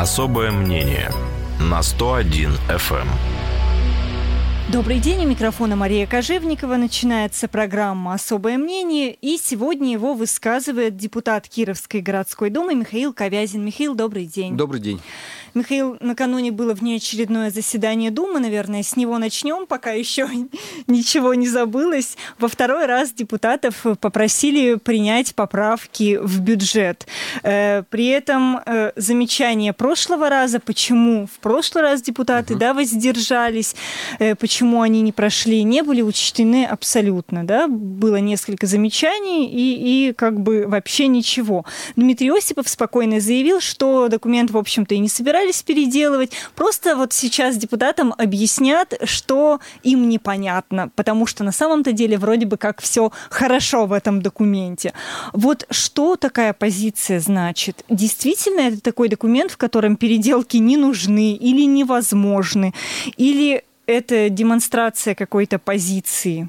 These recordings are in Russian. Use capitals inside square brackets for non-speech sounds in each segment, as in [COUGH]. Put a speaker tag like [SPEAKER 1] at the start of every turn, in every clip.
[SPEAKER 1] Особое мнение на 101 FM.
[SPEAKER 2] Добрый день, у микрофона Мария Кожевникова. Начинается программа «Особое мнение», и сегодня его высказывает депутат Кировской городской думы Михаил Ковязин. Михаил, добрый день.
[SPEAKER 3] Добрый день.
[SPEAKER 2] Михаил, накануне было внеочередное заседание Думы, наверное, с него начнем, пока еще [LAUGHS] ничего не забылось. Во второй раз депутатов попросили принять поправки в бюджет. Э, при этом э, замечание прошлого раза, почему в прошлый раз депутаты угу. да, воздержались, э, почему они не прошли, не были учтены абсолютно. Да? Было несколько замечаний и, и как бы вообще ничего. Дмитрий Осипов спокойно заявил, что документ, в общем-то, и не собирается собирались переделывать. Просто вот сейчас депутатам объяснят, что им непонятно, потому что на самом-то деле вроде бы как все хорошо в этом документе. Вот что такая позиция значит? Действительно это такой документ, в котором переделки не нужны или невозможны? Или это демонстрация какой-то позиции?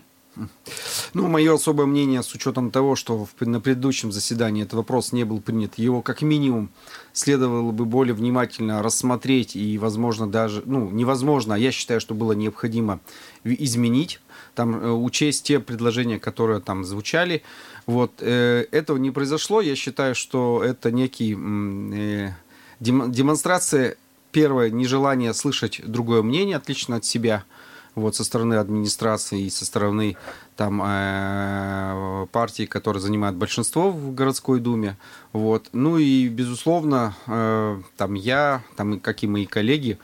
[SPEAKER 3] Ну, мое особое мнение с учетом того, что на предыдущем заседании этот вопрос не был принят, его как минимум следовало бы более внимательно рассмотреть и, возможно, даже, ну, невозможно, а я считаю, что было необходимо изменить, там, э, учесть те предложения, которые там звучали. Вот, э, этого не произошло, я считаю, что это некий э, демонстрация, первое, нежелание слышать другое мнение, отлично от себя – вот со стороны администрации и со стороны там э, партии, которые занимают большинство в городской думе, вот. Ну и безусловно, э, там я, там как и мои коллеги,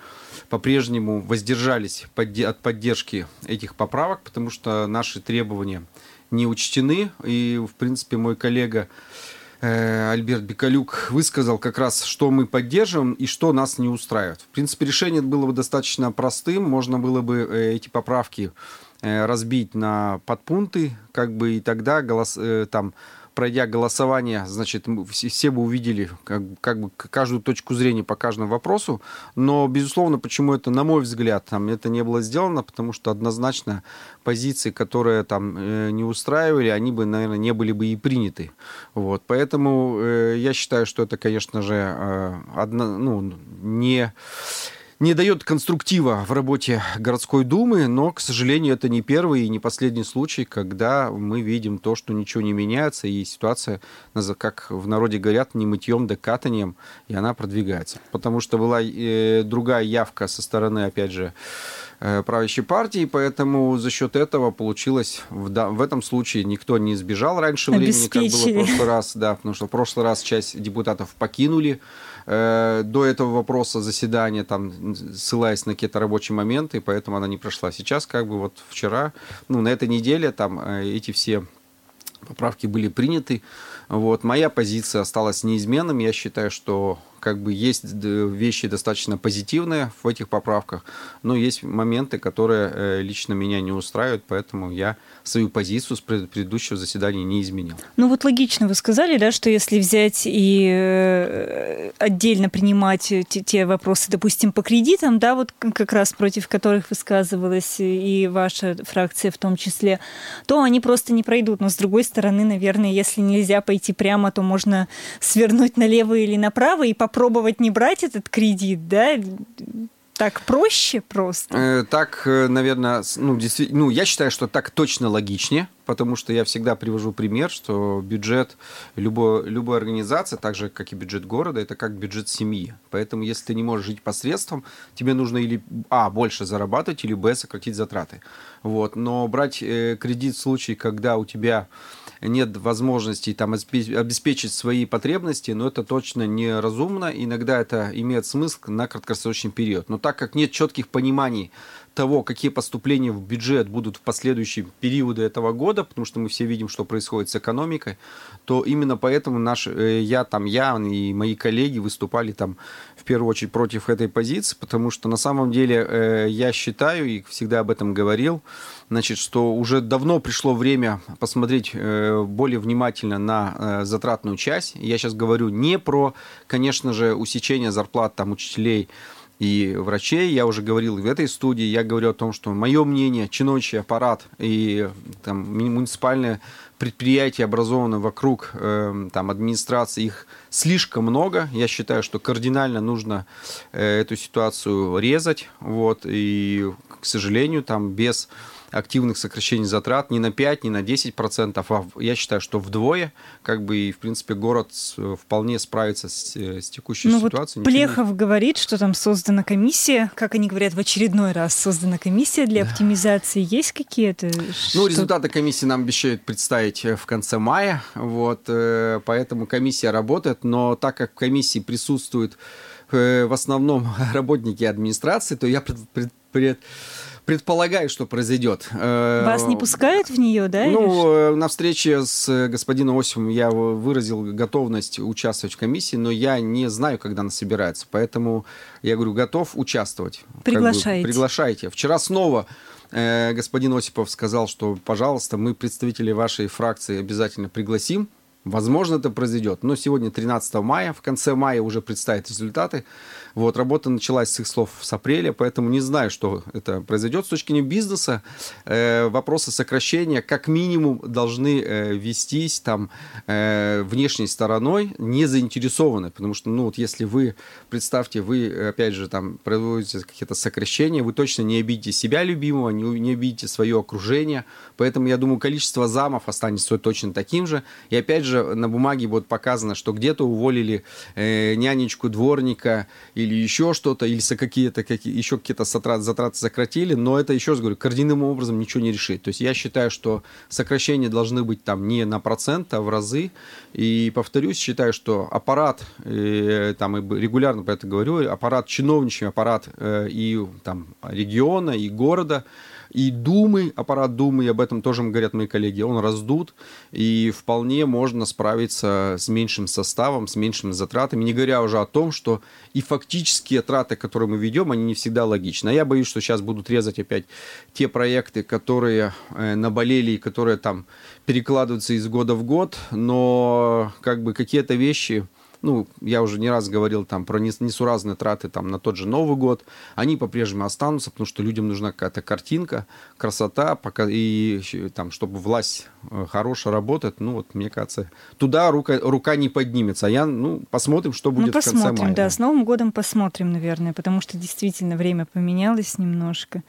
[SPEAKER 3] по-прежнему воздержались от поддержки этих поправок, потому что наши требования не учтены, и в принципе мой коллега Альберт Бекалюк высказал как раз, что мы поддерживаем и что нас не устраивает. В принципе, решение было бы достаточно простым. Можно было бы э, эти поправки э, разбить на подпункты, как бы и тогда голос, там пройдя голосование, значит, все, бы увидели как, как бы каждую точку зрения по каждому вопросу. Но, безусловно, почему это, на мой взгляд, там это не было сделано, потому что однозначно позиции, которые там э, не устраивали, они бы, наверное, не были бы и приняты. Вот. Поэтому э, я считаю, что это, конечно же, э, одно, ну, не не дает конструктива в работе городской думы, но, к сожалению, это не первый и не последний случай, когда мы видим то, что ничего не меняется, и ситуация, как в народе говорят, не мытьем, да катанием, и она продвигается. Потому что была э, другая явка со стороны, опять же, э, правящей партии, поэтому за счет этого получилось в, да, в этом случае никто не сбежал раньше времени, как было в прошлый раз, да, потому что в прошлый раз часть депутатов покинули Э, до этого вопроса заседания, там, ссылаясь на какие-то рабочие моменты, поэтому она не прошла. Сейчас, как бы вот вчера, ну, на этой неделе там э, эти все поправки были приняты. Вот. Моя позиция осталась неизменным. Я считаю, что как бы есть вещи достаточно позитивные в этих поправках, но есть моменты, которые э, лично меня не устраивают, поэтому я свою позицию с предыдущего заседания не изменил.
[SPEAKER 2] Ну вот логично вы сказали, да, что если взять и э, отдельно принимать те, те вопросы, допустим, по кредитам, да, вот как раз против которых высказывалась и ваша фракция в том числе, то они просто не пройдут. Но с другой стороны, наверное, если нельзя пойти прямо, то можно свернуть налево или направо и попробовать попробовать не брать этот кредит, да? Так проще просто?
[SPEAKER 3] Э, так, э, наверное, ну, действительно, ну, я считаю, что так точно логичнее, потому что я всегда привожу пример, что бюджет любой, любой организации, так же, как и бюджет города, это как бюджет семьи. Поэтому, если ты не можешь жить посредством, тебе нужно или, а, больше зарабатывать, или, б, сократить затраты. Вот. Но брать э, кредит в случае, когда у тебя нет возможности там, обеспечить свои потребности, но это точно неразумно. Иногда это имеет смысл на краткосрочный период. Но так как нет четких пониманий того, какие поступления в бюджет будут в последующие периоды этого года, потому что мы все видим, что происходит с экономикой, то именно поэтому наш, э, я, там, я и мои коллеги выступали там в первую очередь против этой позиции, потому что на самом деле э, я считаю и всегда об этом говорил, значит, что уже давно пришло время посмотреть э, более внимательно на затратную часть. Я сейчас говорю не про, конечно же, усечение зарплат там учителей, и врачей. Я уже говорил в этой студии, я говорю о том, что мое мнение, чиновничий аппарат и там, муниципальные предприятия образованы вокруг э, там, администрации, их слишком много. Я считаю, что кардинально нужно э, эту ситуацию резать. Вот, и, к сожалению, там без активных сокращений затрат не на 5, не на 10 процентов, а я считаю, что вдвое, как бы и, в принципе, город вполне справится с, э, с текущей ну, ситуацией.
[SPEAKER 2] Вот Плехов не... говорит, что там создана комиссия, как они говорят, в очередной раз создана комиссия для да. оптимизации. Есть какие-то?
[SPEAKER 3] Ну, результаты комиссии нам обещают представить э, в конце мая, вот, э, поэтому комиссия работает, но так как в комиссии присутствуют в основном [LAUGHS] работники администрации, то я пред, пред, пред предполагаю, что произойдет.
[SPEAKER 2] Э, Вас не пускают в нее, да?
[SPEAKER 3] Ну, э, на встрече с господином Осипом я выразил готовность участвовать в комиссии, но я не знаю, когда она собирается. Поэтому я говорю, готов участвовать.
[SPEAKER 2] Приглашайте.
[SPEAKER 3] Как бы, приглашайте. Вчера снова э, господин Осипов сказал, что, пожалуйста, мы представителей вашей фракции обязательно пригласим. Возможно, это произойдет. Но сегодня 13 мая, в конце мая уже представят результаты. Вот, работа началась с их слов с апреля, поэтому не знаю, что это произойдет. С точки зрения бизнеса, э, вопросы сокращения как минимум должны э, вестись там э, внешней стороной, не заинтересованы, потому что, ну, вот если вы, представьте, вы, опять же, там, проводите какие-то сокращения, вы точно не обидите себя любимого, не, не обидите свое окружение, поэтому, я думаю, количество замов останется точно таким же, и опять же, на бумаге будет показано, что где-то уволили э, нянечку, дворника или еще что-то, или какие-то какие, еще какие-то затраты, затраты сократили, но это, еще раз говорю, кардинальным образом ничего не решит. То есть я считаю, что сокращения должны быть там не на процент, а в разы. И повторюсь, считаю, что аппарат, э, там и регулярно про это говорю, аппарат чиновничий, аппарат э, и там региона, и города, и Думы, аппарат Думы, и об этом тоже говорят мои коллеги, он раздут, и вполне можно справиться с меньшим составом, с меньшими затратами, не говоря уже о том, что и фактические траты, которые мы ведем, они не всегда логичны. А я боюсь, что сейчас будут резать опять те проекты, которые э, наболели и которые там перекладываются из года в год, но как бы какие-то вещи ну, я уже не раз говорил там про несуразные траты там на тот же Новый год, они по-прежнему останутся, потому что людям нужна какая-то картинка, красота, пока, и там, чтобы власть э, хорошая работает, ну, вот, мне кажется, туда рука, рука не поднимется, а я, ну, посмотрим, что будет ну,
[SPEAKER 2] посмотрим,
[SPEAKER 3] в конце мая.
[SPEAKER 2] да, с Новым годом посмотрим, наверное, потому что действительно время поменялось немножко.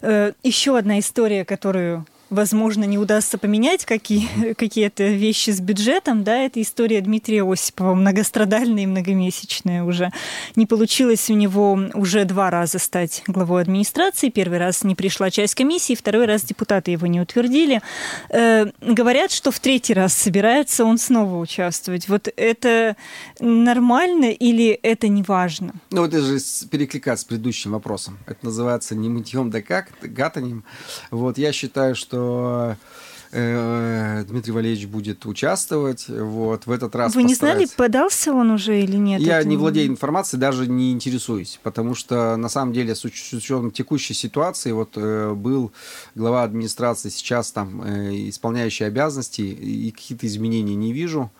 [SPEAKER 2] Э, еще одна история, которую возможно, не удастся поменять какие, какие-то вещи с бюджетом, да, это история Дмитрия Осипова, многострадальная и многомесячная уже. Не получилось у него уже два раза стать главой администрации. Первый раз не пришла часть комиссии, второй раз депутаты его не утвердили. Э, говорят, что в третий раз собирается он снова участвовать. Вот это нормально или это не важно?
[SPEAKER 3] Ну, это же перекликаться с предыдущим вопросом. Это называется не мытьем да как, гатанем. Вот, я считаю, что что э, Дмитрий Валерьевич будет участвовать. Вот, в этот раз
[SPEAKER 2] Вы не знали, подался он уже или нет?
[SPEAKER 3] Я не владею информацией, даже не интересуюсь, потому что на самом деле с учетом текущей ситуации, вот э, был глава администрации сейчас там э, исполняющий обязанности, и какие-то изменений не вижу.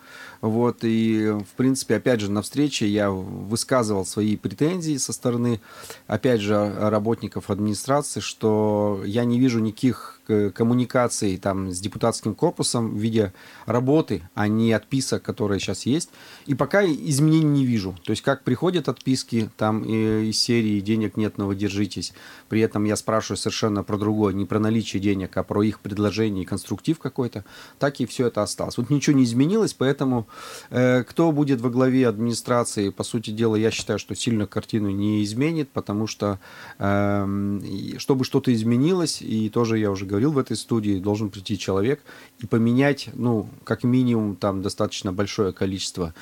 [SPEAKER 3] Вот, и, в принципе, опять же, на встрече я высказывал свои претензии со стороны, опять же, работников администрации, что я не вижу никаких коммуникаций там, с депутатским корпусом в виде работы, а не отписок, которые сейчас есть. И пока изменений не вижу. То есть, как приходят отписки там из серии «денег нет, но вы держитесь». При этом я спрашиваю совершенно про другое, не про наличие денег, а про их предложение и конструктив какой-то. Так и все это осталось. Вот ничего не изменилось, поэтому э, кто будет во главе администрации, по сути дела, я считаю, что сильно картину не изменит, потому что э, чтобы что-то изменилось, и тоже я уже говорил в этой студии, должен прийти человек и поменять, ну, как минимум, там достаточно большое количество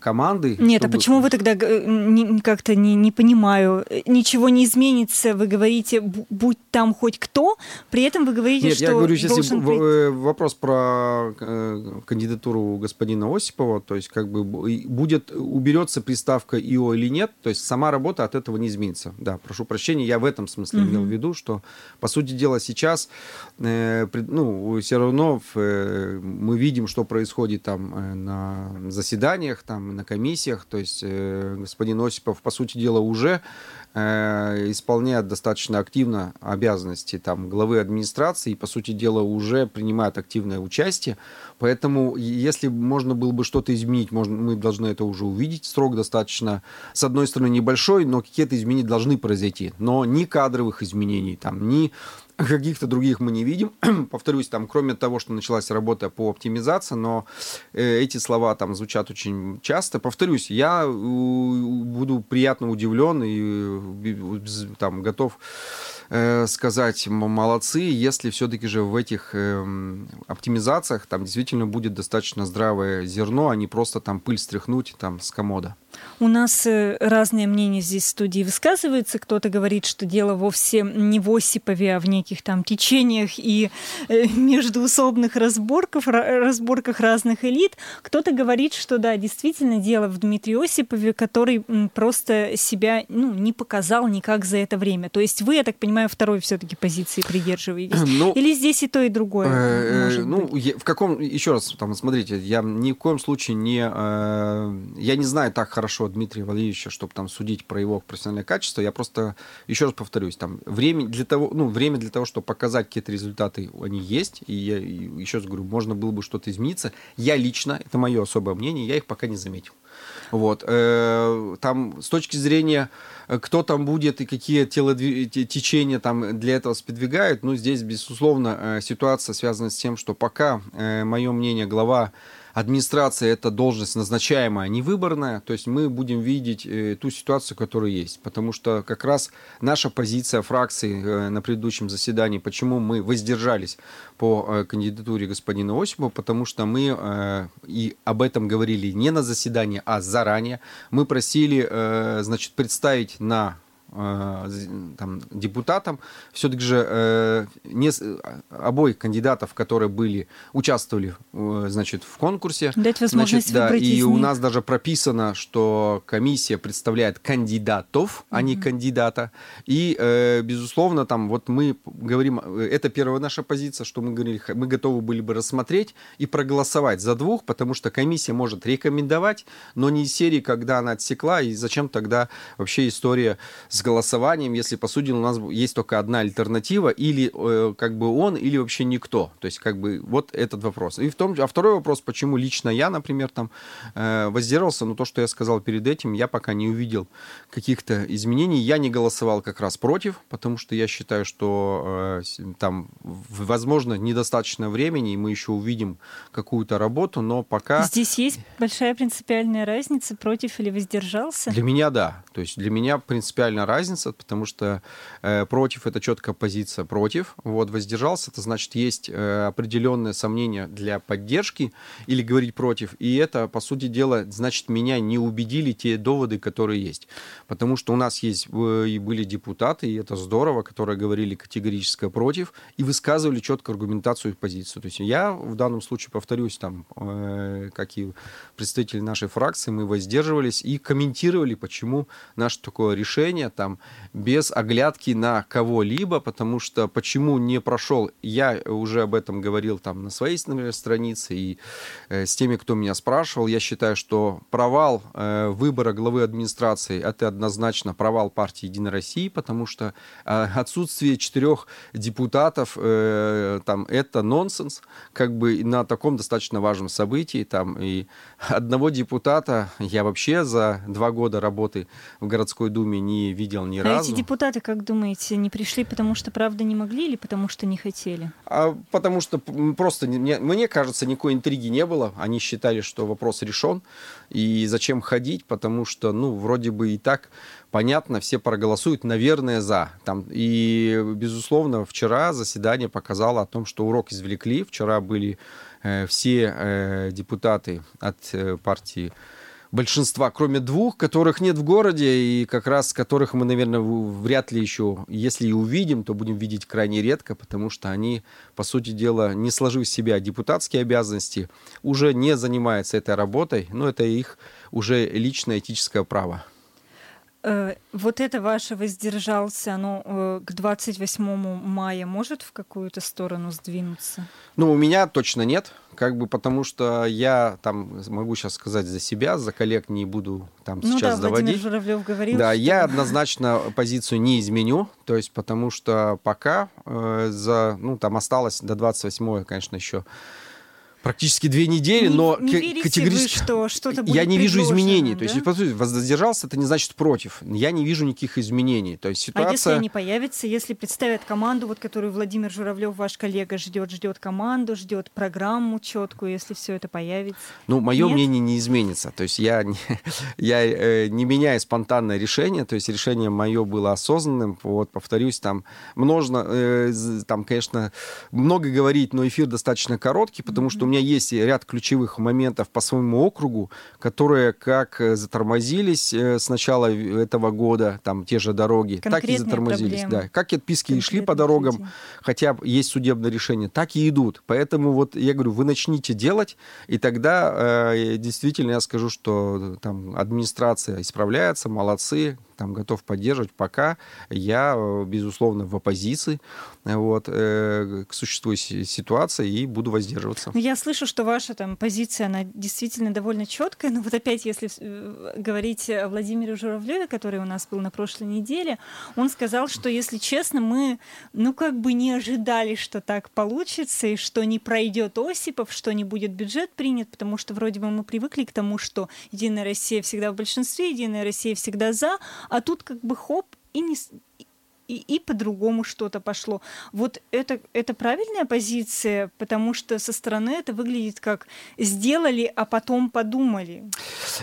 [SPEAKER 3] команды.
[SPEAKER 2] Нет, а чтобы... а почему вы тогда э, как-то не, не понимаю, ничего не изменится, вы говорите, будь там хоть кто, при этом вы говорите,
[SPEAKER 3] Нет,
[SPEAKER 2] что
[SPEAKER 3] я говорю сейчас прийти... Э, вопрос про кандидатуру господина Осипова, то есть как бы будет, уберется приставка ИО или нет, то есть сама работа от этого не изменится. Да, прошу прощения, я в этом смысле угу. имел в виду, что, по сути дела, сейчас, ну, все равно мы видим, что происходит там на заседании, заседаниях, там, на комиссиях. То есть э, господин Осипов, по сути дела, уже э, исполняет достаточно активно обязанности там, главы администрации и, по сути дела, уже принимает активное участие. Поэтому, если можно было бы что-то изменить, можно, мы должны это уже увидеть. Срок достаточно, с одной стороны, небольшой, но какие-то изменения должны произойти. Но ни кадровых изменений, там, ни каких-то других мы не видим. [CLEARS THROAT] Повторюсь, там, кроме того, что началась работа по оптимизации, но э, эти слова там звучат очень часто. Повторюсь, я буду приятно удивлен и э, там готов э, сказать молодцы, если все-таки же в этих э, оптимизациях там действительно будет достаточно здравое зерно, а не просто там пыль стряхнуть там с комода.
[SPEAKER 2] У нас э, разные мнения здесь в студии высказываются. Кто-то говорит, что дело вовсе не в Осипове, а в неких там течениях и э, междуусобных разборках, разборках разных элит. Кто-то говорит, что да, действительно дело в Дмитрии Осипове, который просто себя ну, не показал никак за это время. То есть вы, я так понимаю, второй все-таки позиции придерживаетесь? Ну, Или здесь и то, и другое?
[SPEAKER 3] Э, ну, в каком, еще раз, там, смотрите, я ни в коем случае не, я не знаю так хорошо Дмитрия Валерьевича, чтобы там судить про его профессиональное качество. Я просто, еще раз повторюсь, там время для того, ну, время для того, чтобы показать какие-то результаты, они есть. И я еще раз говорю, можно было бы что-то измениться. Я лично, это мое особое мнение, я их пока не заметил. Вот. Э, там с точки зрения, э, кто там будет и какие телодвижения там для этого сподвигают, ну, здесь, безусловно, э, ситуация связана с тем, что пока, мое мнение, глава администрация это должность назначаемая, а не выборная, то есть мы будем видеть э, ту ситуацию, которая есть. Потому что как раз наша позиция фракции э, на предыдущем заседании, почему мы воздержались по э, кандидатуре господина Осипова, потому что мы и об этом говорили не на заседании, а заранее. Мы просили, значит, представить на там, депутатам, все-таки же э, не, обоих кандидатов, которые были, участвовали э, значит, в конкурсе.
[SPEAKER 2] Дать возможность
[SPEAKER 3] значит, да, И у нас даже прописано, что комиссия представляет кандидатов, а не кандидата. И, э, безусловно, там вот мы говорим, э, это первая наша позиция, что мы говорили, мы готовы были бы рассмотреть и проголосовать за двух, потому что комиссия может рекомендовать, но не из серии, когда она отсекла, и зачем тогда вообще история с голосованием, если, по сути, у нас есть только одна альтернатива, или э, как бы он, или вообще никто. То есть, как бы, вот этот вопрос. И в том, а второй вопрос, почему лично я, например, там э, воздержался, но то, что я сказал перед этим, я пока не увидел каких-то изменений. Я не голосовал как раз против, потому что я считаю, что э, там, возможно, недостаточно времени, и мы еще увидим какую-то работу, но пока...
[SPEAKER 2] Здесь есть большая принципиальная разница, против или воздержался?
[SPEAKER 3] Для меня, да. То есть для меня принципиальная разница, потому что э, против это четкая позиция против. Вот воздержался, это значит есть э, определенное сомнение для поддержки или говорить против. И это, по сути дела, значит меня не убедили те доводы, которые есть. Потому что у нас есть э, и были депутаты, и это здорово, которые говорили категорически против и высказывали четко аргументацию и позицию. То есть я в данном случае, повторюсь, там, э, как и представители нашей фракции, мы воздерживались и комментировали, почему наше такое решение там без оглядки на кого-либо, потому что почему не прошел, я уже об этом говорил там на своей например, странице и э, с теми, кто меня спрашивал, я считаю, что провал э, выбора главы администрации это однозначно провал партии Единой России, потому что э, отсутствие четырех депутатов э, там это нонсенс, как бы на таком достаточно важном событии. Там и одного депутата я вообще за два года работы в городской думе не видел видел ни
[SPEAKER 2] а
[SPEAKER 3] разу.
[SPEAKER 2] эти депутаты, как думаете, не пришли, потому что правда не могли или потому что не хотели?
[SPEAKER 3] А, потому что просто, мне, мне кажется, никакой интриги не было. Они считали, что вопрос решен. И зачем ходить, потому что, ну, вроде бы и так понятно, все проголосуют, наверное, за. Там, и, безусловно, вчера заседание показало о том, что урок извлекли. Вчера были э, все э, депутаты от э, партии большинства, кроме двух, которых нет в городе, и как раз которых мы, наверное, вряд ли еще, если и увидим, то будем видеть крайне редко, потому что они, по сути дела, не сложив в себя депутатские обязанности, уже не занимаются этой работой, но это их уже личное этическое право.
[SPEAKER 2] Э, вот это ваше воздержался, оно э, к 28 мая может в какую-то сторону сдвинуться?
[SPEAKER 3] Ну, у меня точно нет, как бы потому что я там могу сейчас сказать за себя, за коллег не буду там
[SPEAKER 2] ну
[SPEAKER 3] сейчас
[SPEAKER 2] да,
[SPEAKER 3] доводить.
[SPEAKER 2] Владимир Журавлев говорил.
[SPEAKER 3] Да,
[SPEAKER 2] что...
[SPEAKER 3] я однозначно позицию не изменю, то есть потому что пока э, за, ну, там осталось до 28 конечно, еще практически две недели,
[SPEAKER 2] не,
[SPEAKER 3] но
[SPEAKER 2] не верите
[SPEAKER 3] категорически...
[SPEAKER 2] Вы, что что-то будет
[SPEAKER 3] Я не вижу изменений.
[SPEAKER 2] Да?
[SPEAKER 3] То есть, по сути, воздержался, это не значит против. Я не вижу никаких изменений. То есть ситуация...
[SPEAKER 2] А если они появятся, если представят команду, вот которую Владимир Журавлев, ваш коллега, ждет, ждет команду, ждет программу четкую, если все это появится?
[SPEAKER 3] Ну, мое
[SPEAKER 2] Нет?
[SPEAKER 3] мнение не изменится. То есть я, не, [LAUGHS] я э, не меняю спонтанное решение. То есть решение мое было осознанным. Вот, повторюсь, там можно, э, там, конечно, много говорить, но эфир достаточно короткий, потому что у меня есть ряд ключевых моментов по своему округу, которые как э, затормозились э, с начала этого года, там те же дороги, так и затормозились.
[SPEAKER 2] Проблемы.
[SPEAKER 3] Да. Как отписки и шли по дорогам,
[SPEAKER 2] людей.
[SPEAKER 3] хотя есть судебное решение, так и идут. Поэтому вот я говорю, вы начните делать, и тогда э, действительно я скажу, что там администрация исправляется, молодцы, там готов поддерживать. Пока я, э, безусловно, в оппозиции вот, э, к существующей ситуации и буду воздерживаться.
[SPEAKER 2] Я слышу, что ваша там позиция, она действительно довольно четкая. Но вот опять, если э, говорить о Владимире Журавлеве, который у нас был на прошлой неделе, он сказал, что, если честно, мы, ну, как бы не ожидали, что так получится, и что не пройдет Осипов, что не будет бюджет принят, потому что вроде бы мы привыкли к тому, что Единая Россия всегда в большинстве, Единая Россия всегда за, а тут как бы хоп, и не, и, и по-другому что-то пошло. Вот это, это правильная позиция, потому что со стороны это выглядит как сделали, а потом подумали.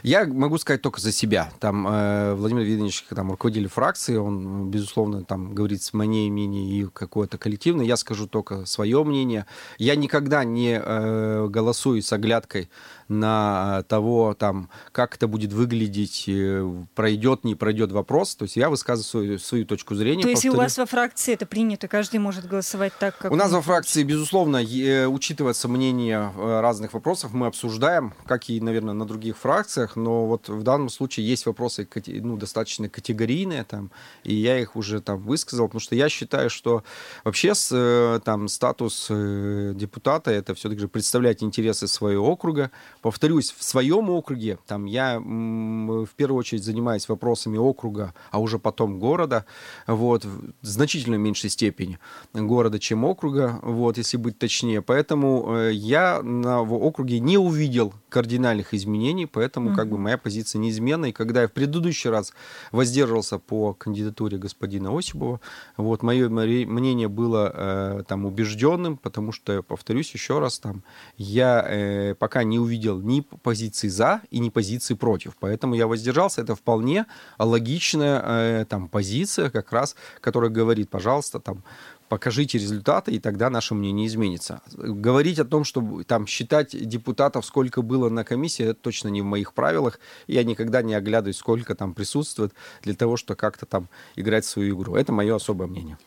[SPEAKER 3] Я могу сказать только за себя. Там э, Владимир Видович, там руководитель фракции, он, безусловно, там говорит с мнение, мнение и какое-то коллективное. Я скажу только свое мнение. Я никогда не э, голосую с оглядкой на того, там, как это будет выглядеть, э, пройдет, не пройдет вопрос. То есть я высказываю свою, свою точку зрения.
[SPEAKER 2] То есть повторю. у вас во фракции это принято, каждый может голосовать так, как...
[SPEAKER 3] У нас во фракции, безусловно, учитывается мнение э, разных вопросов, мы обсуждаем, как и, наверное, на других фракциях, но вот в данном случае есть вопросы ну, достаточно категорийные, там, и я их уже там высказал, потому что я считаю, что вообще с, э, там, статус депутата это все-таки же представлять интересы своего округа, Повторюсь, в своем округе, там я в первую очередь занимаюсь вопросами округа, а уже потом города, вот, в значительно меньшей степени города, чем округа, вот, если быть точнее. Поэтому э, я на, в округе не увидел кардинальных изменений, поэтому mm-hmm. как бы моя позиция неизменна. И когда я в предыдущий раз воздерживался по кандидатуре господина Осипова, вот, мое мнение было э, там убежденным, потому что, повторюсь еще раз, там, я э, пока не увидел видел ни позиции за и ни позиции против. Поэтому я воздержался. Это вполне логичная э, там, позиция, как раз, которая говорит, пожалуйста, там, покажите результаты, и тогда наше мнение изменится. Говорить о том, что там считать депутатов, сколько было на комиссии, это точно не в моих правилах. Я никогда не оглядываюсь, сколько там присутствует, для того, чтобы как-то там играть свою игру. Это мое особое мнение.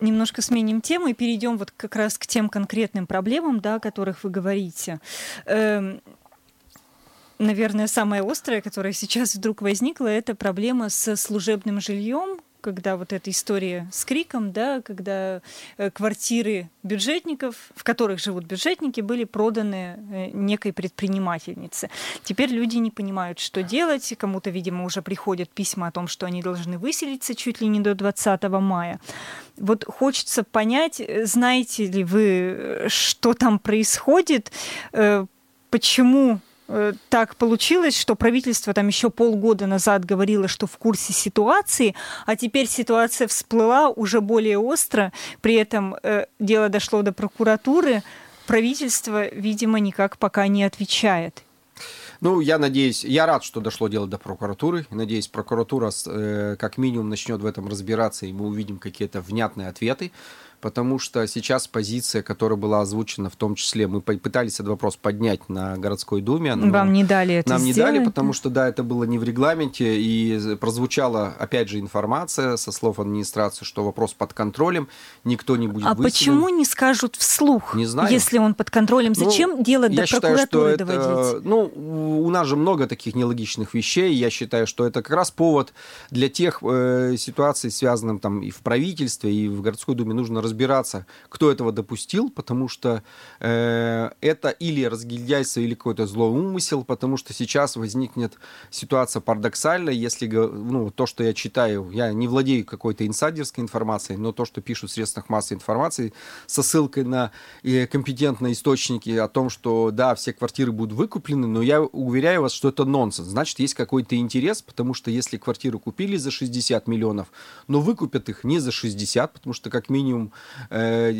[SPEAKER 2] Немножко сменим тему и перейдем вот как раз к тем конкретным проблемам, да, о которых вы говорите. Эм, наверное, самая острая, которая сейчас вдруг возникла, это проблема с служебным жильем, когда вот эта история с криком, да, когда э, квартиры бюджетников, в которых живут бюджетники, были проданы э, некой предпринимательнице. Теперь люди не понимают, что делать. Кому-то, видимо, уже приходят письма о том, что они должны выселиться чуть ли не до 20 мая. Вот хочется понять, э, знаете ли вы, что там происходит, почему так получилось, что правительство там еще полгода назад говорило, что в курсе ситуации, а теперь ситуация всплыла уже более остро, при этом э, дело дошло до прокуратуры, правительство, видимо, никак пока не отвечает.
[SPEAKER 3] Ну, я надеюсь, я рад, что дошло дело до прокуратуры. Надеюсь, прокуратура э, как минимум начнет в этом разбираться, и мы увидим какие-то внятные ответы потому что сейчас позиция, которая была озвучена, в том числе, мы пытались этот вопрос поднять на городской думе.
[SPEAKER 2] Вам не дали это
[SPEAKER 3] Нам
[SPEAKER 2] сделать?
[SPEAKER 3] не дали, потому что, да, это было не в регламенте, и прозвучала, опять же, информация со слов администрации, что вопрос под контролем, никто не будет
[SPEAKER 2] А
[SPEAKER 3] выселен.
[SPEAKER 2] почему не скажут вслух,
[SPEAKER 3] Не знаю.
[SPEAKER 2] если он под контролем?
[SPEAKER 3] Ну,
[SPEAKER 2] Зачем дело до
[SPEAKER 3] я считаю, что
[SPEAKER 2] прокуратуры
[SPEAKER 3] это,
[SPEAKER 2] доводить?
[SPEAKER 3] ну, у нас же много таких нелогичных вещей. Я считаю, что это как раз повод для тех э, ситуаций, связанных там и в правительстве, и в городской думе, нужно разбираться, кто этого допустил, потому что э, это или разгильдяйство, или какой-то злой умысел, потому что сейчас возникнет ситуация парадоксальная, если ну, то, что я читаю, я не владею какой-то инсайдерской информацией, но то, что пишут в средствах массовой информации со ссылкой на э, компетентные источники о том, что да, все квартиры будут выкуплены, но я уверяю вас, что это нонсенс. Значит, есть какой-то интерес, потому что если квартиры купили за 60 миллионов, но выкупят их не за 60, потому что как минимум э,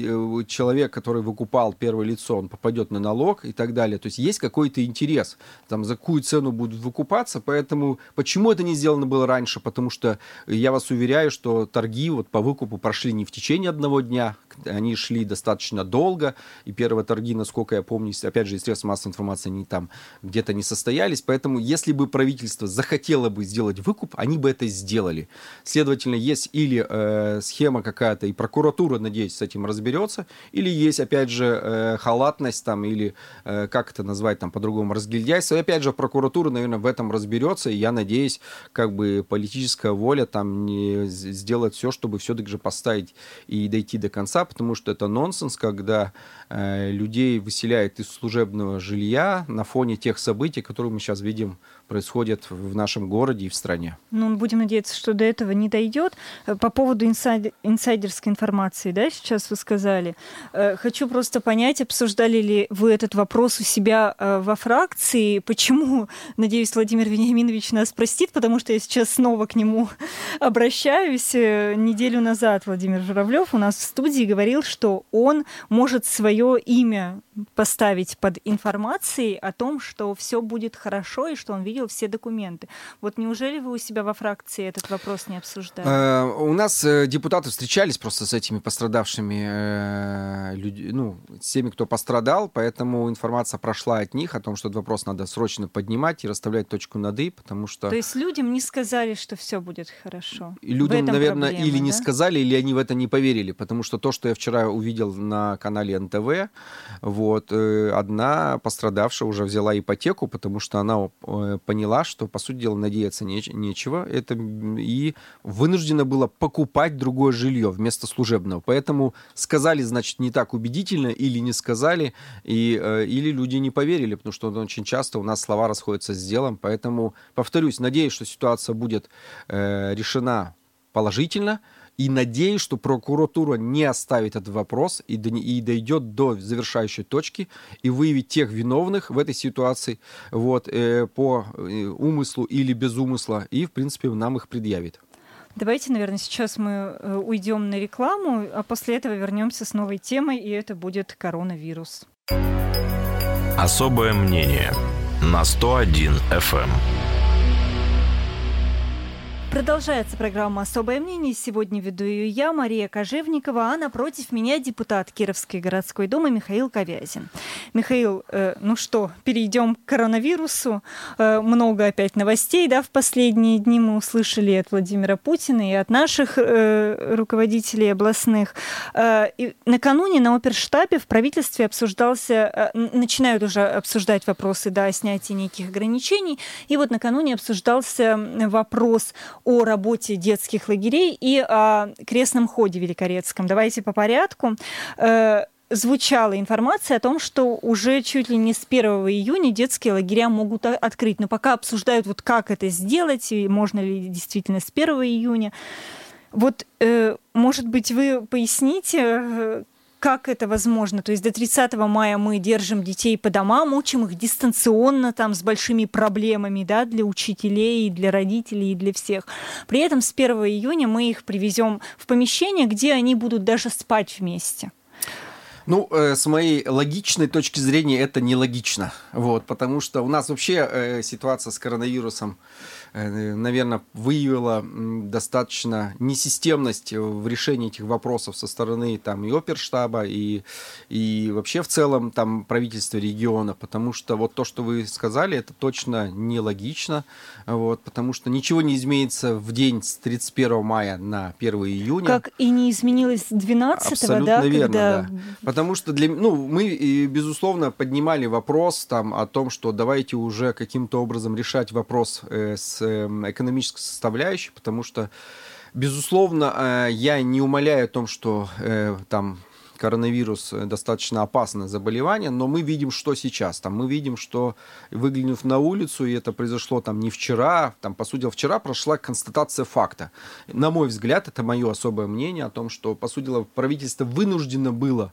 [SPEAKER 3] человек, который выкупал первое лицо, он попадет на налог и так далее. То есть есть какой-то интерес, там за какую цену будут выкупаться, поэтому почему это не сделано было раньше? Потому что я вас уверяю, что торги вот по выкупу прошли не в течение одного дня, они шли достаточно долго, и первые торги, насколько я помню, опять же, из средств массовой информации, они там где-то не состоялись, поэтому если бы правительство захотело бы сделать выкуп, они бы это сделали. Следовательно, есть или э, схема какая-то, и прокуратура, надеюсь, с этим разберется, или есть, опять же, э, халатность там, или э, как это назвать там по-другому, разгильдяйство. И опять же, прокуратура, наверное, в этом разберется, и я надеюсь, как бы политическая воля там не сделает все, чтобы все-таки же поставить и дойти до конца, потому что это нонсенс, когда э, людей выселяют из служебного жилья на фоне тех событий, которые мы сейчас видим происходят в нашем городе и в стране.
[SPEAKER 2] Ну, будем надеяться, что до этого не дойдет. Э, по поводу инсайд... инсайдерской информации, да, сейчас вы сказали. Э, хочу просто понять, обсуждали ли вы этот вопрос у себя э, во фракции, почему, надеюсь, Владимир Вениаминович нас простит, потому что я сейчас снова к нему [LAUGHS] обращаюсь. Неделю назад Владимир Журавлев у нас в студии говорил, что он может свое имя поставить под информацией о том, что все будет хорошо и что он видел все документы. Вот неужели вы у себя во фракции этот вопрос не обсуждали?
[SPEAKER 3] Э, у нас э, депутаты встречались просто с этими пострадавшими э, людьми, ну, с теми, кто пострадал, поэтому информация прошла от них о том, что этот вопрос надо срочно поднимать и расставлять точку над «и», потому что...
[SPEAKER 2] То есть людям не сказали, что все будет хорошо?
[SPEAKER 3] Людям, наверное, проблема, или да? не сказали, или они в это не поверили, потому что то, что я вчера увидел на канале НТВ, вот, одна пострадавшая уже взяла ипотеку, потому что она поняла, что, по сути дела, надеяться не, нечего, это, и вынуждена была покупать другое жилье вместо служебного. Поэтому сказали, значит, не так убедительно, или не сказали, и, э, или люди не поверили, потому что очень часто у нас слова расходятся с делом. Поэтому, повторюсь, надеюсь, что ситуация будет э, решена положительно, и надеюсь, что прокуратура не оставит этот вопрос и, и дойдет до завершающей точки и выявит тех виновных в этой ситуации вот, э, по э, умыслу или без умысла, и, в принципе, нам их предъявит.
[SPEAKER 2] Давайте, наверное, сейчас мы э, уйдем на рекламу, а после этого вернемся с новой темой, и это будет коронавирус.
[SPEAKER 1] Особое мнение на 101 FM.
[SPEAKER 2] Продолжается программа «Особое мнение». Сегодня веду ее я, Мария Кожевникова, а напротив меня депутат Кировской городской думы Михаил Ковязин. Михаил, э, ну что, перейдем к коронавирусу. Э, много опять новостей, да, в последние дни мы услышали от Владимира Путина и от наших э, руководителей областных. Э, и накануне на оперштабе в правительстве обсуждался, э, начинают уже обсуждать вопросы, да, о снятии неких ограничений. И вот накануне обсуждался вопрос о работе детских лагерей и о крестном ходе Великорецком. Давайте по порядку э, звучала информация о том, что уже чуть ли не с 1 июня детские лагеря могут открыть. Но пока обсуждают, вот как это сделать, и можно ли действительно с 1 июня. Вот, э, может быть, вы поясните, э, как это возможно? То есть до 30 мая мы держим детей по домам, учим их дистанционно, там, с большими проблемами да, для учителей, для родителей, и для всех. При этом с 1 июня мы их привезем в помещение, где они будут даже спать вместе.
[SPEAKER 3] Ну, э, с моей логичной точки зрения, это нелогично. Вот, потому что у нас вообще э, ситуация с коронавирусом наверное, выявила достаточно несистемность в решении этих вопросов со стороны там и оперштаба, и, и вообще в целом там правительства региона, потому что вот то, что вы сказали, это точно нелогично, вот, потому что ничего не изменится в день с 31 мая на 1 июня.
[SPEAKER 2] Как и не изменилось 12
[SPEAKER 3] Абсолютно
[SPEAKER 2] да,
[SPEAKER 3] верно,
[SPEAKER 2] когда...
[SPEAKER 3] да. Потому что для, ну, мы, безусловно, поднимали вопрос там о том, что давайте уже каким-то образом решать вопрос э, с э, экономической составляющей, потому что Безусловно, э, я не умоляю о том, что э, там коронавирус э, достаточно опасное заболевание, но мы видим, что сейчас. Там мы видим, что выглянув на улицу, и это произошло там не вчера, там, по сути, вчера прошла констатация факта. На мой взгляд, это мое особое мнение о том, что, по сути, правительство вынуждено было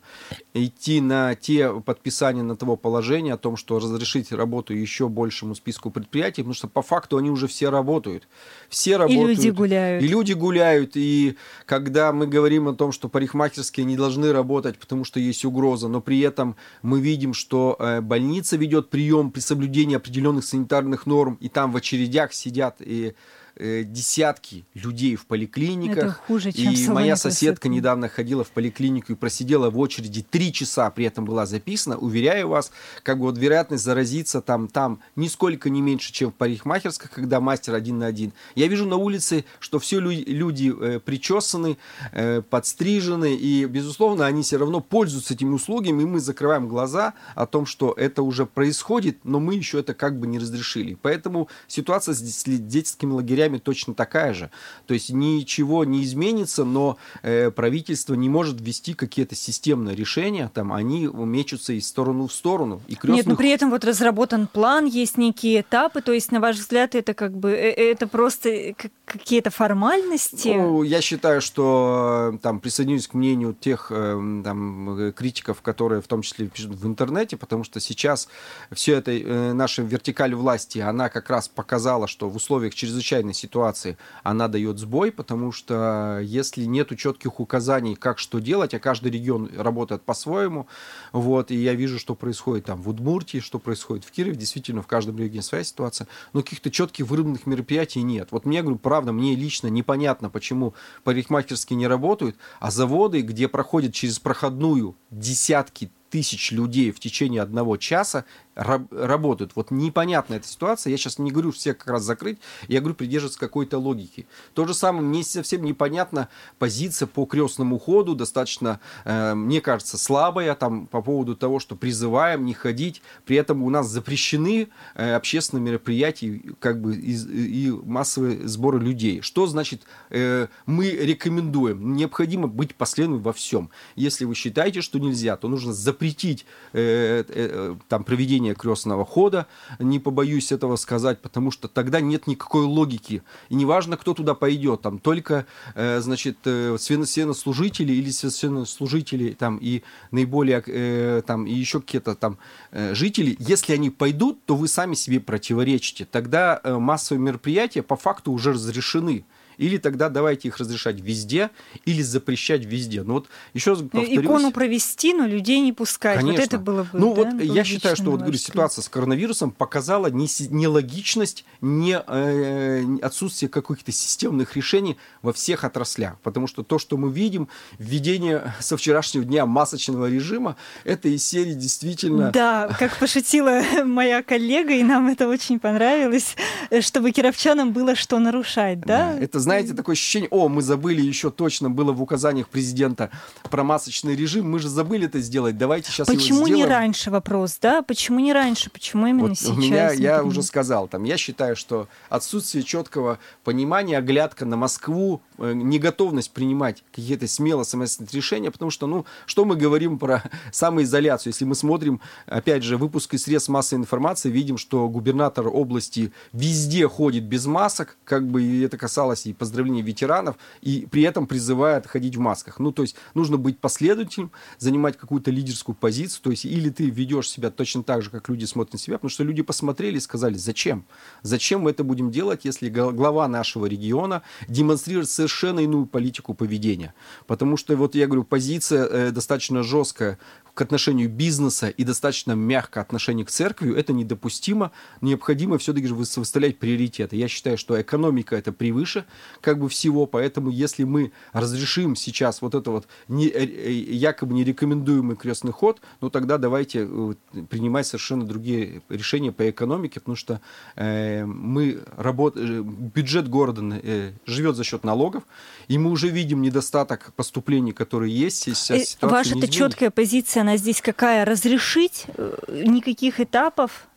[SPEAKER 3] идти на те подписания на того положения о том, что разрешить работу еще большему списку предприятий, потому что по факту они уже все работают. Все работают.
[SPEAKER 2] И люди гуляют.
[SPEAKER 3] И люди гуляют. И когда мы говорим о том, что парикмахерские не должны работать, работать, потому что есть угроза, но при этом мы видим, что э, больница ведет прием при соблюдении определенных санитарных норм, и там в очередях сидят и Э, десятки людей в поликлиниках.
[SPEAKER 2] Это хуже, чем
[SPEAKER 3] и моя соседка красоты. недавно ходила в поликлинику и просидела в очереди три часа, при этом была записана. Уверяю вас, как бы вот вероятность заразиться там, там нисколько не меньше, чем в парикмахерских, когда мастер один на один. Я вижу на улице, что все люди, люди э, причесаны, э, подстрижены, и, безусловно, они все равно пользуются этими услугами, и мы закрываем глаза о том, что это уже происходит, но мы еще это как бы не разрешили. Поэтому ситуация с детскими лагерями лагерями точно такая же. То есть ничего не изменится, но э, правительство не может ввести какие-то системные решения, там они мечутся из стороны в сторону. И крестных...
[SPEAKER 2] Нет, но при этом вот разработан план, есть некие этапы, то есть, на ваш взгляд, это как бы, э, э, это просто какие-то формальности?
[SPEAKER 3] Ну, я считаю, что э, там присоединюсь к мнению тех там, критиков, которые в том числе пишут в интернете, потому что сейчас все это наша вертикаль власти, она как раз показала, что в условиях чрезвычайной ситуации она дает сбой, потому что если нет четких указаний, как что делать, а каждый регион работает по-своему, вот, и я вижу, что происходит там в Удмуртии, что происходит в Кирове, действительно, в каждом регионе своя ситуация, но каких-то четких выработанных мероприятий нет. Вот мне, говорю, правда, мне лично непонятно, почему парикмахерские не работают, а заводы, где проходят через проходную десятки тысяч людей в течение одного часа, работают. Вот непонятная эта ситуация. Я сейчас не говорю всех как раз закрыть, я говорю придерживаться какой-то логики. То же самое, мне совсем непонятна позиция по крестному ходу, достаточно, э, мне кажется, слабая там по поводу того, что призываем не ходить. При этом у нас запрещены э, общественные мероприятия как бы и, и массовые сборы людей. Что значит э, мы рекомендуем? Необходимо быть последовательным во всем. Если вы считаете, что нельзя, то нужно запретить э, э, э там проведение проведения крестного хода, не побоюсь этого сказать, потому что тогда нет никакой логики. И неважно, кто туда пойдет, там только, э, значит, э, священнослужители или священнослужители там и наиболее, э, там, и еще какие-то там э, жители, если они пойдут, то вы сами себе противоречите. Тогда э, массовые мероприятия по факту уже разрешены. Или тогда давайте их разрешать везде, или запрещать везде. Ну вот еще раз повторюсь.
[SPEAKER 2] Икону провести, но людей не пускать.
[SPEAKER 3] Конечно.
[SPEAKER 2] Вот это было бы.
[SPEAKER 3] Ну
[SPEAKER 2] да,
[SPEAKER 3] вот я считаю, что вот говорю, ситуация с коронавирусом показала нелогичность, не, э, отсутствие каких-то системных решений во всех отраслях. Потому что то, что мы видим, введение со вчерашнего дня масочного режима, это из серии действительно...
[SPEAKER 2] Да, как пошутила [LAUGHS] моя коллега, и нам это очень понравилось, чтобы кировчанам было что нарушать, да?
[SPEAKER 3] да это знаете, такое ощущение, о, мы забыли еще точно, было в указаниях президента про масочный режим, мы же забыли это сделать, давайте сейчас
[SPEAKER 2] Почему
[SPEAKER 3] его сделаем.
[SPEAKER 2] не раньше вопрос, да? Почему не раньше? Почему именно вот сейчас?
[SPEAKER 3] У меня, я уже сказал, там, я считаю, что отсутствие четкого понимания, оглядка на Москву, э, неготовность принимать какие-то смело самостоятельные решения, потому что, ну, что мы говорим про [LAUGHS] самоизоляцию? Если мы смотрим, опять же, выпуск из средств массовой информации, видим, что губернатор области везде ходит без масок, как бы и это касалось и поздравления ветеранов, и при этом призывает ходить в масках. Ну, то есть нужно быть последовательным, занимать какую-то лидерскую позицию, то есть или ты ведешь себя точно так же, как люди смотрят на себя, потому что люди посмотрели и сказали, зачем? Зачем мы это будем делать, если глава нашего региона демонстрирует совершенно иную политику поведения? Потому что, вот я говорю, позиция э, достаточно жесткая к отношению бизнеса и достаточно мягкое отношение к церкви, это недопустимо. Необходимо все-таки же выставлять приоритеты. Я считаю, что экономика это превыше как бы всего, поэтому если мы разрешим сейчас вот это вот не, э, э, якобы нерекомендуемый крестный ход, ну тогда давайте э, принимать совершенно другие решения по экономике, потому что э, мы работ... бюджет города э, живет за счет налогов, и мы уже видим недостаток поступлений, которые есть.
[SPEAKER 2] Сейчас Ваша-то четкая позиция, она здесь какая? Разрешить никаких этапов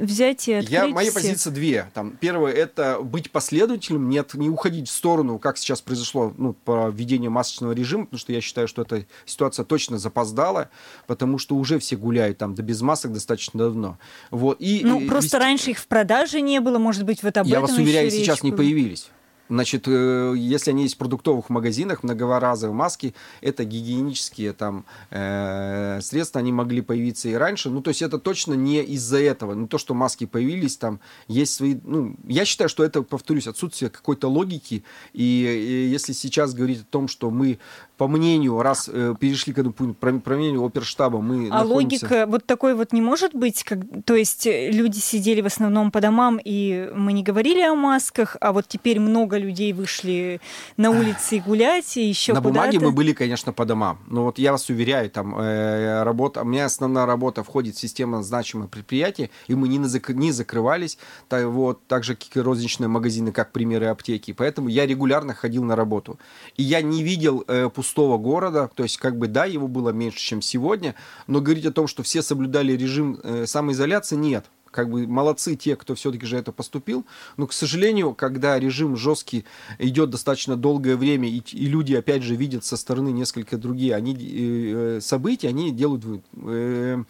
[SPEAKER 2] взять и открыть
[SPEAKER 3] Я, Моя
[SPEAKER 2] всех?
[SPEAKER 3] позиция две. Там, первое – это быть последовательным, нет, не уходить в сторону, как сейчас произошло ну, по введению масочного режима, потому что я считаю, что эта ситуация точно запоздала, потому что уже все гуляют там да без масок достаточно давно. Вот. И,
[SPEAKER 2] ну, просто вести... раньше их в продаже не было, может быть, вот об
[SPEAKER 3] я
[SPEAKER 2] этом
[SPEAKER 3] вас уверяю, сейчас
[SPEAKER 2] была.
[SPEAKER 3] не появились. Значит, э, если они есть в продуктовых магазинах, многоразовые маски, это гигиенические там э, средства, они могли появиться и раньше. Ну, то есть это точно не из-за этого. Не то, что маски появились, там есть свои... Ну, я считаю, что это, повторюсь, отсутствие какой-то логики. И, и если сейчас говорить о том, что мы по мнению, раз э, перешли к этому пункту, про, про мнению оперштаба, мы
[SPEAKER 2] А
[SPEAKER 3] находимся...
[SPEAKER 2] логика вот такой вот не может быть? Как, то есть люди сидели в основном по домам, и мы не говорили о масках, а вот теперь много людей вышли на улицы гулять, и еще
[SPEAKER 3] На бумаге мы были, конечно, по домам. Но вот я вас уверяю, там э, работа, у меня основная работа входит в систему значимых предприятий, и мы не, зак, не закрывались, так, вот, так же, как и розничные магазины, как примеры аптеки. Поэтому я регулярно ходил на работу. И я не видел э, пустого пустого города, то есть как бы да, его было меньше, чем сегодня, но говорить о том, что все соблюдали режим э, самоизоляции, нет как бы молодцы те, кто все-таки же это поступил. Но, к сожалению, когда режим жесткий идет достаточно долгое время, и, и люди, опять же, видят со стороны несколько другие они, э, события, они делают э,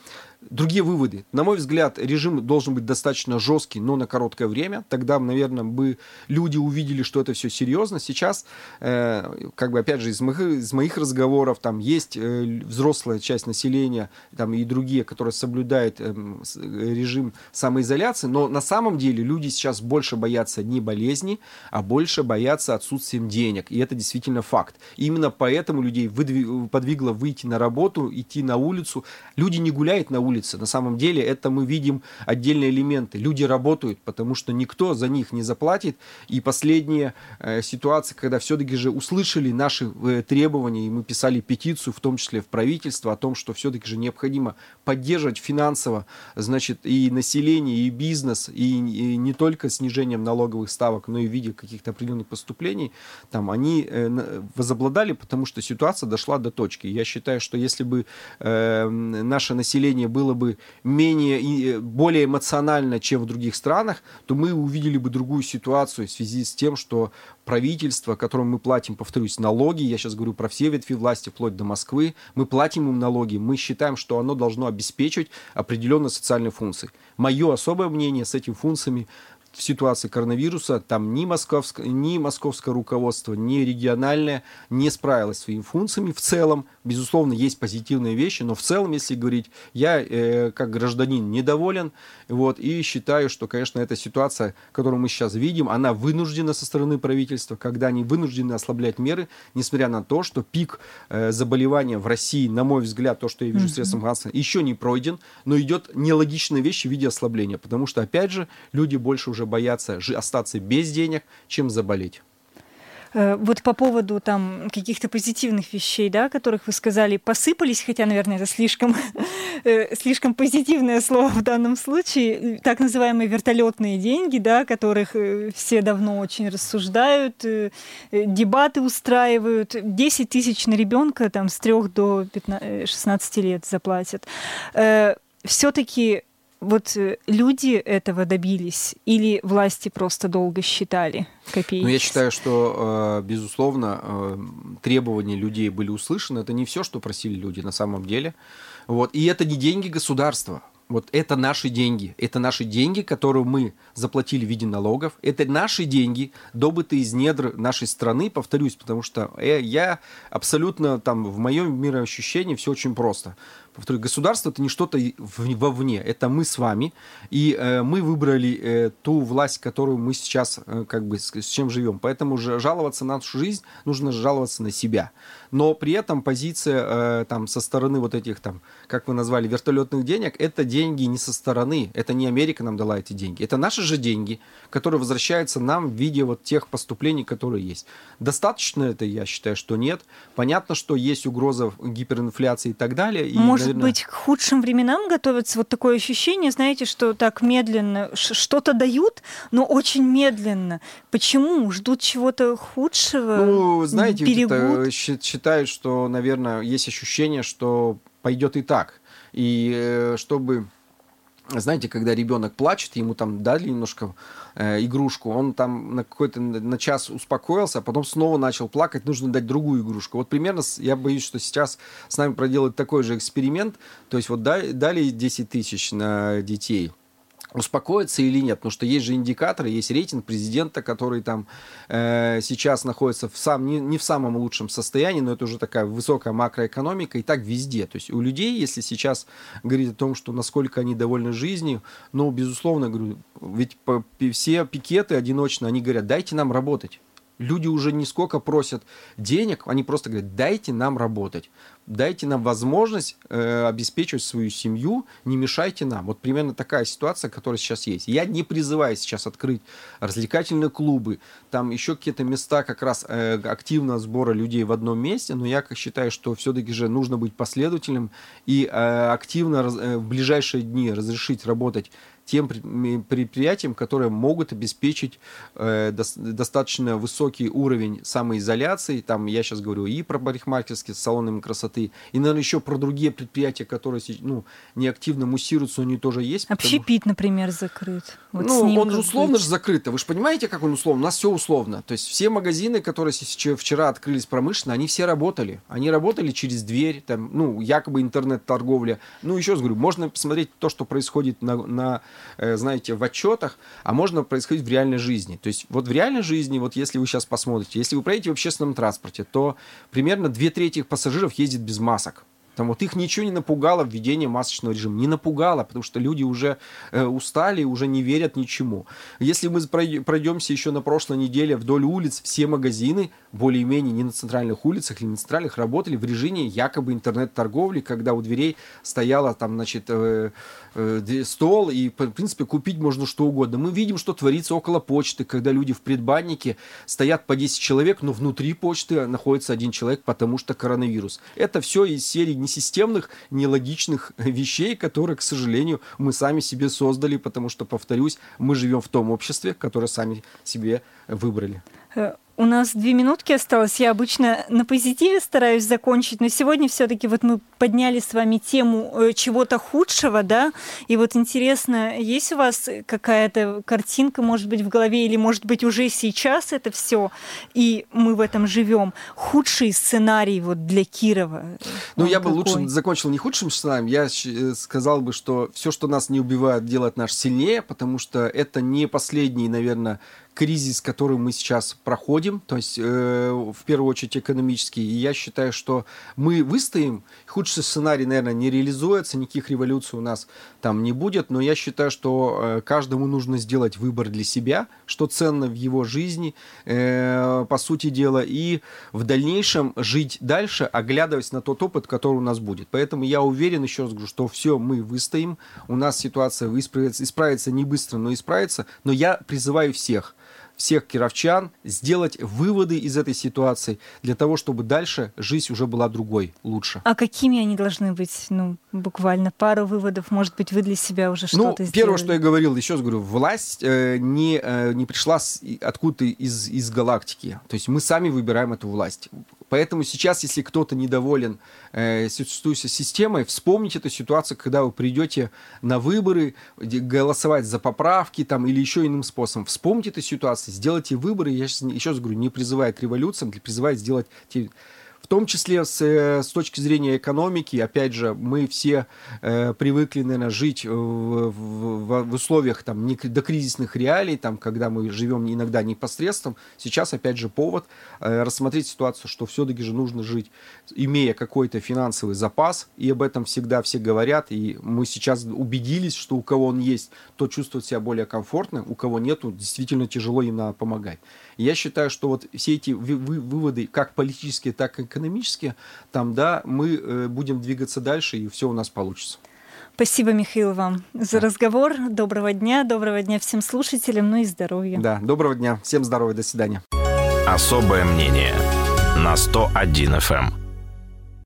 [SPEAKER 3] другие выводы. На мой взгляд, режим должен быть достаточно жесткий, но на короткое время. Тогда, наверное, бы люди увидели, что это все серьезно. Сейчас, э, как бы, опять же, из моих, из моих разговоров, там есть э, взрослая часть населения, там и другие, которые соблюдают э, режим самоизоляции, но на самом деле люди сейчас больше боятся не болезни, а больше боятся отсутствием денег. И это действительно факт. И именно поэтому людей выдвиг, подвигло выйти на работу, идти на улицу. Люди не гуляют на улице, улице. На самом деле это мы видим отдельные элементы. Люди работают, потому что никто за них не заплатит. И последняя э, ситуация, когда все-таки же услышали наши э, требования, и мы писали петицию, в том числе в правительство, о том, что все-таки же необходимо поддерживать финансово, значит, и население, и бизнес, и, не только снижением налоговых ставок, но и в виде каких-то определенных поступлений, там они э, возобладали, потому что ситуация дошла до точки. Я считаю, что если бы э, наше население было было бы менее, более эмоционально, чем в других странах, то мы увидели бы другую ситуацию в связи с тем, что правительство, которому мы платим, повторюсь, налоги, я сейчас говорю про все ветви власти, вплоть до Москвы, мы платим им налоги, мы считаем, что оно должно обеспечивать определенные социальные функции. Мое особое мнение с этими функциями в ситуации коронавируса там ни, московское, ни московское руководство, ни региональное не справилось своими функциями в целом. Безусловно, есть позитивные вещи, но в целом, если говорить, я э, как гражданин недоволен, вот, и считаю, что, конечно, эта ситуация, которую мы сейчас видим, она вынуждена со стороны правительства, когда они вынуждены ослаблять меры, несмотря на то, что пик э, заболевания в России, на мой взгляд, то, что я вижу mm-hmm. средством информации, еще не пройден, но идет нелогичная вещь в виде ослабления, потому что, опять же, люди больше уже боятся остаться без денег, чем заболеть.
[SPEAKER 2] Э, вот по поводу там каких-то позитивных вещей, да, которых вы сказали, посыпались, хотя, наверное, это слишком, [LAUGHS] э, слишком позитивное слово в данном случае, так называемые вертолетные деньги, да, которых э, все давно очень рассуждают, дебаты устраивают, 10 тысяч на ребенка там с 3 до 15, 16 лет заплатят. Все-таки вот э, люди этого добились или власти просто долго считали копейки?
[SPEAKER 3] Ну, я считаю, что, э, безусловно, э, требования людей были услышаны. Это не все, что просили люди на самом деле. Вот. И это не деньги государства. Вот это наши деньги. Это наши деньги, которые мы заплатили в виде налогов. Это наши деньги, добытые из недр нашей страны, повторюсь, потому что я абсолютно там в моем мироощущении все очень просто. Повторю, государство это не что-то вовне, это мы с вами, и э, мы выбрали э, ту власть, которую мы сейчас э, как бы с, с чем живем. Поэтому же жаловаться на нашу жизнь нужно жаловаться на себя. Но при этом позиция э, там со стороны вот этих там, как вы назвали, вертолетных денег, это деньги не со стороны, это не Америка нам дала эти деньги, это наши же деньги, которые возвращаются нам в виде вот тех поступлений, которые есть. Достаточно это, я считаю, что нет. Понятно, что есть угроза гиперинфляции и так далее. И,
[SPEAKER 2] Может наверное... быть, к худшим временам готовится вот такое ощущение, знаете, что так медленно что-то дают, но очень медленно. Почему? Ждут чего-то худшего?
[SPEAKER 3] Ну, знаете, берегут? Считают, что, наверное, есть ощущение, что пойдет и так. И э, чтобы знаете, когда ребенок плачет, ему там дали немножко э, игрушку, он там на какой-то на час успокоился, а потом снова начал плакать, нужно дать другую игрушку. Вот примерно, я боюсь, что сейчас с нами проделают такой же эксперимент, то есть вот дали, дали 10 тысяч на детей, успокоиться или нет, потому что есть же индикаторы, есть рейтинг президента, который там э, сейчас находится в сам, не, не в самом лучшем состоянии, но это уже такая высокая макроэкономика, и так везде. То есть у людей, если сейчас говорить о том, что насколько они довольны жизнью, ну, безусловно, говорю, ведь по, все пикеты одиночно, они говорят, дайте нам работать. Люди уже не сколько просят денег, они просто говорят, дайте нам работать дайте нам возможность э, обеспечивать свою семью, не мешайте нам. Вот примерно такая ситуация, которая сейчас есть. Я не призываю сейчас открыть развлекательные клубы, там еще какие-то места как раз э, активного сбора людей в одном месте, но я считаю, что все-таки же нужно быть последовательным и э, активно э, в ближайшие дни разрешить работать тем предприятиям, которые могут обеспечить э, до, достаточно высокий уровень самоизоляции. Там я сейчас говорю и про парикмахерские салоны красоты, и, наверное, еще про другие предприятия, которые ну, не активно муссируются, но они тоже есть.
[SPEAKER 2] Общепит, потому... например, закрыт.
[SPEAKER 3] Вот ну, он же условно же закрыт. Вы же понимаете, как он условно? У нас все условно. То есть все магазины, которые вчера открылись промышленно, они все работали. Они работали через дверь, там, ну, якобы интернет-торговля. Ну, еще раз говорю, можно посмотреть то, что происходит на, на знаете, в отчетах, а можно происходить в реальной жизни. То есть вот в реальной жизни, вот если вы сейчас посмотрите, если вы проедете в общественном транспорте, то примерно две трети пассажиров ездит без масок. Там вот их ничего не напугало введение масочного режима. Не напугало, потому что люди уже э, устали, уже не верят ничему. Если мы пройдемся еще на прошлой неделе вдоль улиц, все магазины более-менее не на центральных улицах или на центральных работали в режиме якобы интернет-торговли, когда у дверей стояла там, значит, э, э, стол, и, в принципе, купить можно что угодно. Мы видим, что творится около почты, когда люди в предбаннике стоят по 10 человек, но внутри почты находится один человек, потому что коронавирус. Это все из серии несистемных, нелогичных вещей, которые, к сожалению, мы сами себе создали, потому что, повторюсь, мы живем в том обществе, которое сами себе выбрали.
[SPEAKER 2] Э, у нас две минутки осталось. Я обычно на позитиве стараюсь закончить, но сегодня все-таки вот мы подняли с вами тему э, чего-то худшего, да? И вот интересно, есть у вас какая-то картинка, может быть, в голове, или может быть уже сейчас это все, и мы в этом живем? Худший сценарий вот для Кирова?
[SPEAKER 3] Ну, я какой? бы лучше закончил не худшим сценарием. Я э, сказал бы, что все, что нас не убивает, делает нас сильнее, потому что это не последний, наверное, кризис, который мы сейчас проходим, то есть э, в первую очередь экономический. И я считаю, что мы выстоим. Худший сценарий, наверное, не реализуется, никаких революций у нас там не будет, но я считаю, что э, каждому нужно сделать выбор для себя, что ценно в его жизни, э, по сути дела, и в дальнейшем жить дальше, оглядываясь на тот опыт, который у нас будет. Поэтому я уверен, еще раз говорю, что все мы выстоим, у нас ситуация исправится, исправится не быстро, но исправится, но я призываю всех – всех кировчан сделать выводы из этой ситуации для того, чтобы дальше жизнь уже была другой, лучше.
[SPEAKER 2] А какими они должны быть? Ну, буквально пару выводов, может быть, вы для себя уже ну, что-то
[SPEAKER 3] ну, сделали? Первое, что я говорил, еще раз говорю, власть э, не, э, не пришла откуда-то из, из галактики. То есть мы сами выбираем эту власть. Поэтому сейчас, если кто-то недоволен э, существующей системой, вспомните эту ситуацию, когда вы придете на выборы, голосовать за поправки там, или еще иным способом. Вспомните эту ситуацию, сделайте выборы. Я сейчас еще раз говорю, не призываю к революциям, призываю сделать В том числе с, э, с точки зрения экономики, опять же, мы все э, привыкли, наверное, жить в, в, в условиях там, не, до кризисных реалий, там, когда мы живем иногда непосредственно. Сейчас, опять же, повод э, рассмотреть ситуацию, что все-таки же нужно жить, имея какой-то финансовый запас, и об этом всегда все говорят, и мы сейчас убедились, что у кого он есть, то чувствует себя более комфортно, у кого нету, действительно тяжело им надо помогать. Я считаю, что вот все эти выводы, как политические, так и экономические, там, да, мы э, будем двигаться дальше, и все у нас получится.
[SPEAKER 2] Спасибо, Михаил, вам за разговор. Доброго дня, доброго дня всем слушателям, ну и здоровья.
[SPEAKER 3] Да, доброго дня, всем здоровья, до свидания.
[SPEAKER 1] Особое мнение на 101 FM.